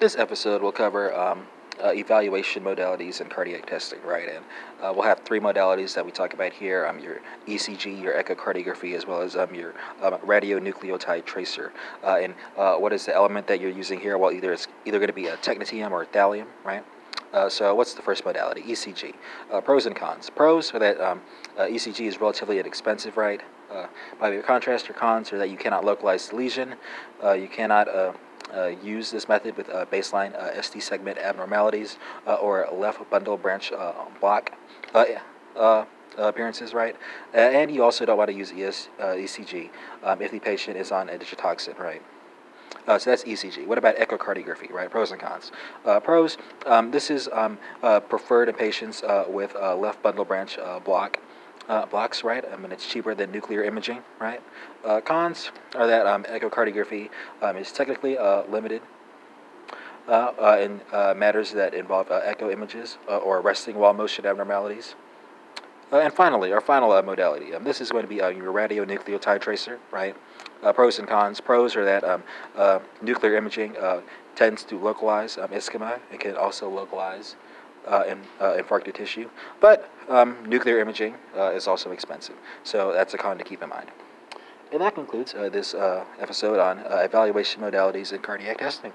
This episode will cover um, uh, evaluation modalities in cardiac testing, right? And uh, we'll have three modalities that we talk about here: um, your ECG, your echocardiography, as well as um, your um, radionucleotide tracer. Uh, and uh, what is the element that you're using here? Well, either it's either going to be a technetium or thallium, right? Uh, so what's the first modality? ECG. Uh, pros and cons. Pros are that um, uh, ECG is relatively inexpensive, right? Uh, by contrast, your cons are that you cannot localize the lesion, uh, you cannot use this method with baseline ST segment abnormalities or left bundle branch block appearances, right? and you also don't want to use ES, ECG um, if the patient is on a digitoxin, right? Uh, so that's ECG. What about echocardiography, right? Pros and cons. Uh, pros, um, this is um, uh, preferred in patients uh, with uh, left bundle branch uh, blocks, right? I mean, it's cheaper than nuclear imaging, right? cons are that um, echocardiography um, is technically limited in matters that involve echo images or resting wall motion abnormalities. Uh, and finally, our final uh, modality. Um, this is going to be uh, your radionucleotide tracer, right? Uh, pros and cons. Pros are that um, uh, nuclear imaging uh, tends to localize um, ischemia. It can also localize Uh, in, uh, infarcted tissue. But um, nuclear imaging uh, is also expensive. So that's a con to keep in mind. And that concludes this episode on evaluation modalities in cardiac testing.